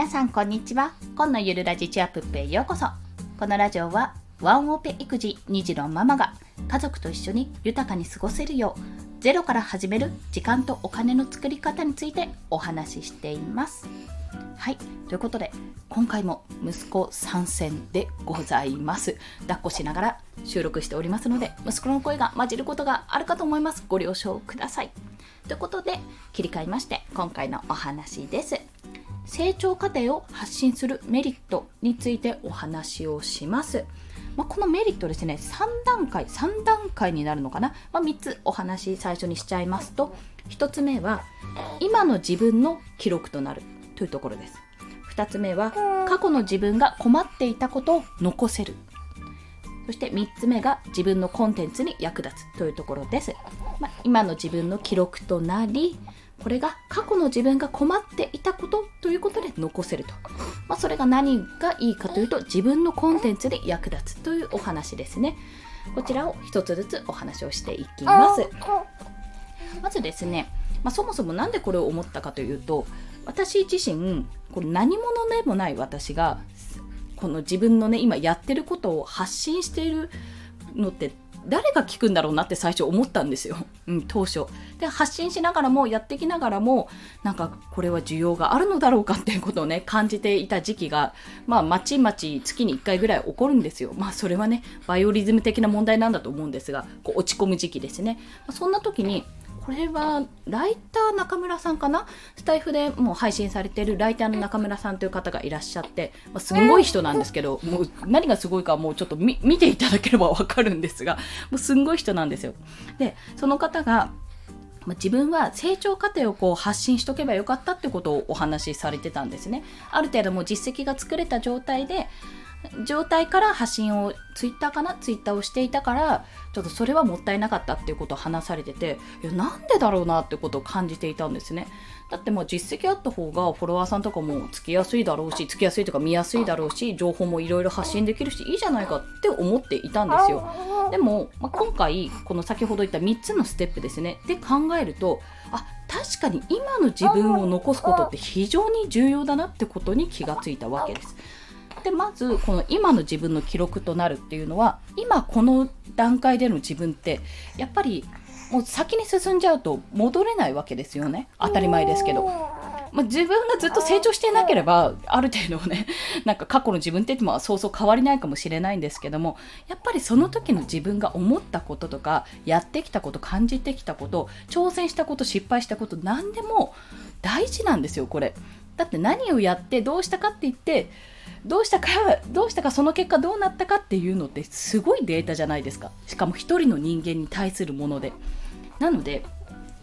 皆さんこんにちは。今のゆるラジチアップへようこそ。このラジオはワンオペ育児2児のママが家族と一緒に豊かに過ごせるようゼロから始める時間とお金の作り方についてお話ししています。はい。ということで今回も息子参戦でございます。抱っこしながら収録しておりますので息子の声が混じることがあるかと思います。ご了承ください。ということで切り替えまして今回のお話です。成長過程を発信するメリットについてお話をします。まあ、このメリットですね、3段階、3段階になるのかな、まあ、3つお話最初にしちゃいますと、1つ目は、今の自分の記録となるというところです。2つ目は、過去の自分が困っていたことを残せる。そして3つ目が自分のコンテンツに役立つというところです。まあ、今の自分の記録となり、これが過去の自分が困っていたことということで残せると。まあ、それが何がいいかというと自分のコンテンツで役立つというお話ですね。こちらを一つずつお話をしていきます。まずですね、まあ、そもそも何でこれを思ったかというと私自身これ何者でもない私がこの自分のね今やってることを発信しているのって誰が聞くんだろうなって最初思ったんですよ、うん、当初。で発信しながらもやってきながらもなんかこれは需要があるのだろうかっていうことをね感じていた時期がまあまちまち月に1回ぐらい起こるんですよ。まあそれはねバイオリズム的な問題なんだと思うんですがこう落ち込む時期ですね。そんな時にこれはライター中村さんかな？スタイフでもう配信されてるライターの中村さんという方がいらっしゃって、まあ、すごい人なんですけどもう何がすごいかもうちょっと見ていただければわかるんですがもうすんごい人なんですよ。でその方がま自分は成長過程をこう発信しとけばよかったってことをお話しされてたんですね。ある程度もう実績が作れた状態で状態から発信をツイッターかな？ツイッターをしていたからちょっとそれはもったいなかったっていうことを話されてていやなんでだろうなってことを感じていたんですね。だってもう実績あった方がフォロワーさんとかもつきやすいだろうしつきやすいとか見やすいだろうし情報もいろいろ発信できるしいいじゃないかって思っていたんですよ。でも、まあ、今回この先ほど言った3つのステップですね。で考えるとあ確かに今の自分を残すことって非常に重要だなってことに気がついたわけですでまずこの今の自分の記録となるっていうのは今この段階での自分ってやっぱりもう先に進んじゃうと戻れないわけですよね当たり前ですけど。まあ、自分がずっと成長していなければある程度ねなんか過去の自分ってまあそうそう変わりないかもしれないんですけどもやっぱりその時の自分が思ったこととかやってきたこと感じてきたこと挑戦したこと失敗したこと何でも大事なんですよこれ。だって何をやってどうしたかって言ってどうしたかどうしたかその結果どうなったかっていうのってすごいデータじゃないですか。しかも一人の人間に対するもので。なので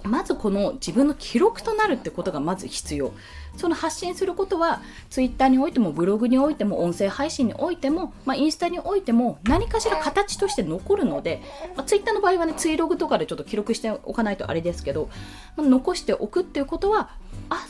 まずこの自分の記録となるってことがまず必要。その発信することは Twitter においてもブログにおいても音声配信においても、まあ、インスタにおいても何かしら形として残るので、まあ、Twitter の場合はねツイログとかでちょっと記録しておかないとあれですけど、まあ、残しておくっていうことはあ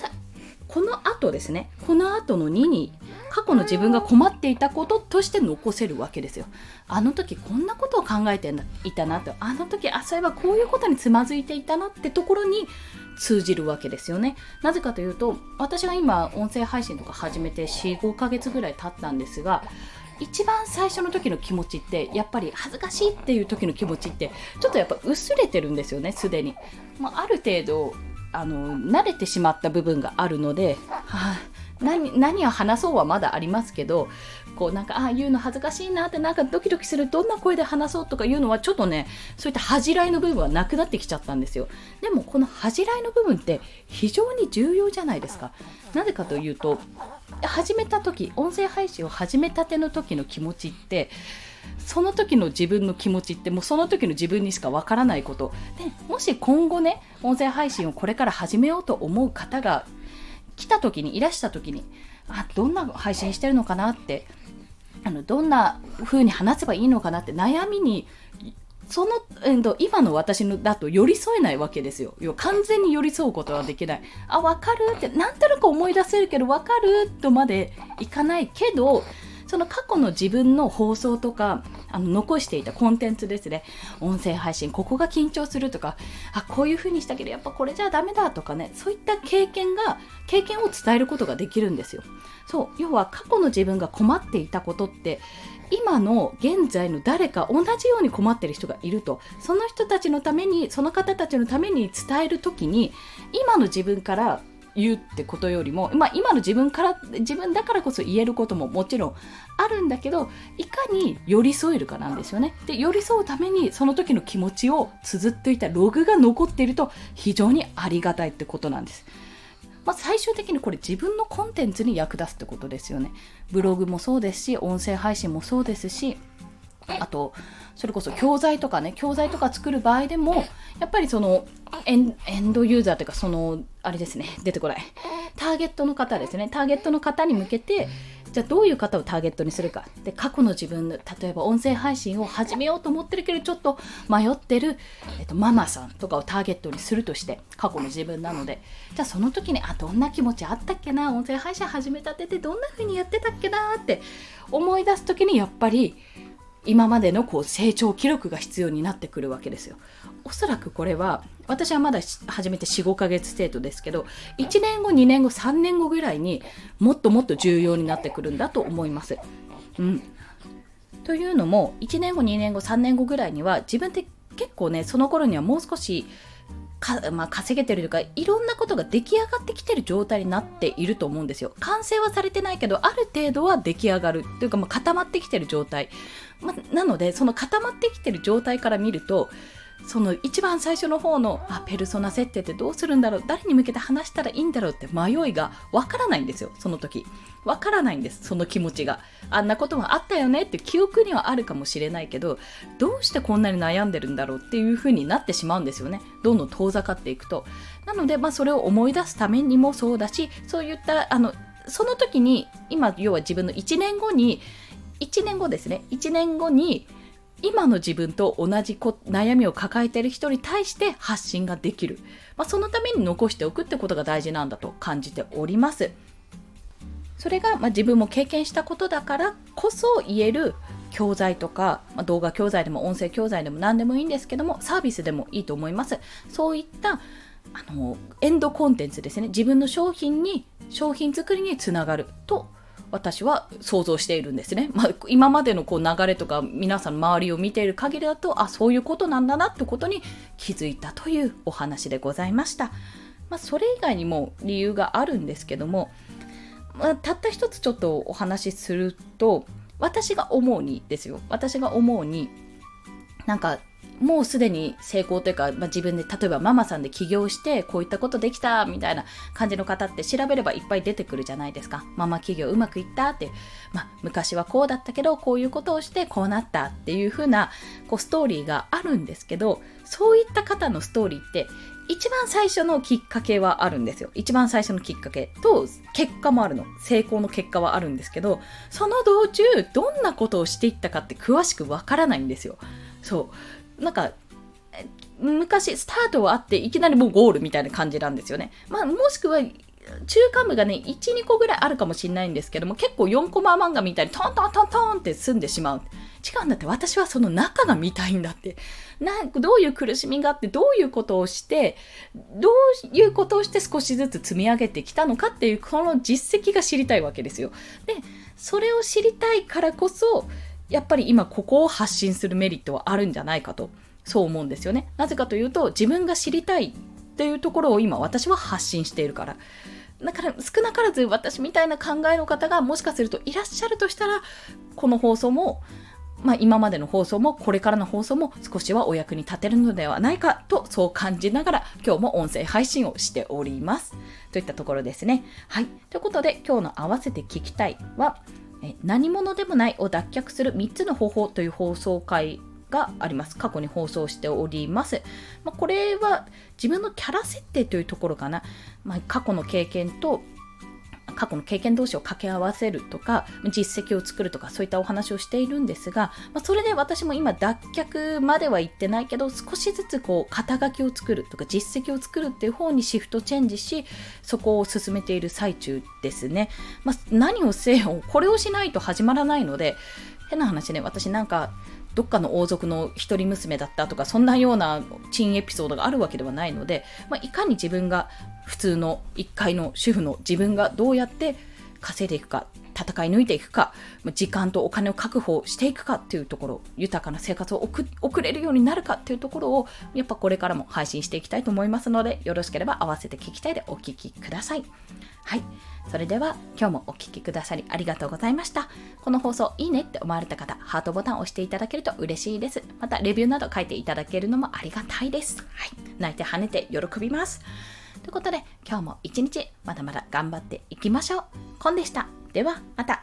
この後ですねこの後の2に過去の自分が困っていたこととして残せるわけですよ。あの時こんなことを考えていたなと。あの時あそういえばこういうことにつまずいていたなってところに通じるわけですよね。なぜかというと私が今音声配信とか始めて45ヶ月ぐらい経ったんですが一番最初の時の気持ちってやっぱり恥ずかしいっていう時の気持ちってちょっとやっぱ薄れてるんですよねすでに、まあ、ある程度あの慣れてしまった部分があるので、はあ、何何を話そうはまだありますけどこうなんかああ言うの恥ずかしいなってなんかドキドキするどんな声で話そうとかいうのはちょっとねそういった恥じらいの部分はなくなってきちゃったんですよ。でもこの恥じらいの部分って非常に重要じゃないですか。なぜかというと始めた時音声配信を始めたての時の気持ちってその時の自分の気持ちってもうその時の自分にしかわからないことでもし今後ね音声配信をこれから始めようと思う方が来た時にいらした時にあどんな配信してるのかなってあのどんな風に話せばいいのかなって悩みにその、えー、今の私のだと寄り添えないわけですよ。完全に寄り添うことはできない。あ、わかるって、なんとなく思い出せるけど、わかるとまでいかないけど、その過去の自分の放送とかあの残していたコンテンツですね。音声配信ここが緊張するとかあこういう風にしたけどやっぱこれじゃダメだとかねそういった経験が経験を伝えることができるんですよ。そう要は過去の自分が困っていたことって今の現在の誰か同じように困ってる人がいると。その人たちのためにその方たちのために伝える時に今の自分から言うってことよりも、まあ、今の自分から自分だからこそ言えることももちろんあるんだけどいかに寄り添えるかなんですよねで寄り添うためにその時の気持ちを綴っていたログが残っていると非常にありがたいってことなんですまあ、最終的にこれ自分のコンテンツに役立つってことですよね。ブログもそうですし、音声配信もそうですし、あと、それこそ教材とかね、教材とか作る場合でも、やっぱりそのエンドユーザーというか、その、あれですね、出てこない。ターゲットの方ですね、ターゲットの方に向けて、じゃあどういう方をターゲットにするか。で過去の自分例えば音声配信を始めようと思ってるけどちょっと迷ってる、えっと、ママさんとかをターゲットにするとして過去の自分なので。じゃあその時にあどんな気持ちあったっけな？音声配信始めたててどんな風にやってたっけな？って思い出す時にやっぱり今までのこう成長記録が必要になってくるわけですよ。おそらくこれは私はまだ始めて45ヶ月程度ですけど1年後2年後3年後ぐらいにもっともっと重要になってくるんだと思います。うん、というのも1年後2年後3年後ぐらいには自分って結構ねその頃にはもう少しか、まあ、稼げてるというかいろんなことが出来上がってきてる状態になっていると思うんですよ。完成はされてないけどある程度は出来上がるというか、まあ、固まってきてる状態、まあ、なのでその固まってきてる状態から見るとその一番最初の方のあペルソナ設定ってどうするんだろう誰に向けて話したらいいんだろうって迷いがわからないんですよその時。わからないんですその気持ちが。あんなこともあったよねって記憶にはあるかもしれないけどどうしてこんなに悩んでるんだろうっていう風になってしまうんですよね。どんどん遠ざかっていくと。なので、まあ、それを思い出すためにもそうだしそういったあのその時に今要は自分の1年後に1年後ですね。1年後に今の自分と同じ悩みを抱えている人に対して発信ができる、まあ、そのために残しておくってことが大事なんだと感じております。それが、まあ、自分も経験したことだからこそ言える教材とか、まあ、動画教材でも音声教材でも何でもいいんですけどもサービスでもいいと思います。そういったあのエンドコンテンツですね。自分の商品に商品作りにつながると私は想像しているんですね。まあ、今までのこう流れとか皆さんの周りを見ている限りだとあそういうことなんだなってことに気づいたというお話でございました。まあ、それ以外にも理由があるんですけども、まあ、たった一つちょっとお話しすると私が思うにですよ私が思うになんかもうすでに成功というか、まあ、自分で例えばママさんで起業してこういったことできたみたいな感じの方って調べればいっぱい出てくるじゃないですかママ企業うまくいったって、まあ、昔はこうだったけどこういうことをしてこうなったっていう風なストーリーがあるんですけどそういった方のストーリーって一番最初のきっかけはあるんですよ。一番最初のきっかけと結果もあるの。成功の結果はあるんですけど、その道中どんなことをしていったかって詳しくわからないんですよ。そう。なんか昔スタートはあっていきなりもうゴールみたいな感じなんですよね。まあ、もしくは中間部がね1、2個ぐらいあるかもしれないんですけども結構4コマ漫画みたいにトントントントンって済んでしまう。違うんだって私はその中が見たいんだってなどういう苦しみがあってどういうことをしてどういうことをして少しずつ積み上げてきたのかっていうこの実績が知りたいわけですよ。でそれを知りたいからこそやっぱり今ここを発信するメリットはあるんじゃないかとそう思うんですよねなぜかというと自分が知りたいっていうところを今私は発信しているからだから少なからず私みたいな考えの方がもしかするといらっしゃるとしたらこの放送もまあ、今までの放送もこれからの放送も少しはお役に立てるのではないかとそう感じながら今日も音声配信をしております。といったところですね。はい。ということで今日の合わせて聞きたいはえ何者でもないを脱却する3つの方法という放送回があります。過去に放送しております。まあ、これは自分のキャラ設定というところかな。まあ、過去の経験と、過去の経験同士を掛け合わせるとか実績を作るとかそういったお話をしているんですが、まあ、それで私も今脱却までは言ってないけど少しずつこう肩書きを作るとか実績を作るっていう方にシフトチェンジしそこを進めている最中ですね、まあ、何をせよこれをしないと始まらないので変な話ね私なんかどっかの王族の一人娘だったとかそんなような珍エピソードがあるわけではないので、まあ、いかに自分が普通の1階の主婦の自分がどうやって稼いでいくか戦い抜いていくか時間とお金を確保していくかっていうところ豊かな生活を送れるようになるかっていうところをやっぱこれからも配信していきたいと思いますのでよろしければ合わせて聞きたいでお聞きください。はいそれでは今日もお聴きくださりありがとうございました。この放送いいねって思われた方、ハートボタンを押していただけると嬉しいです。またレビューなど書いていただけるのもありがたいです。はい。泣いて跳ねて喜びます。ということで今日も一日まだまだ頑張っていきましょう。コンでした。ではまた。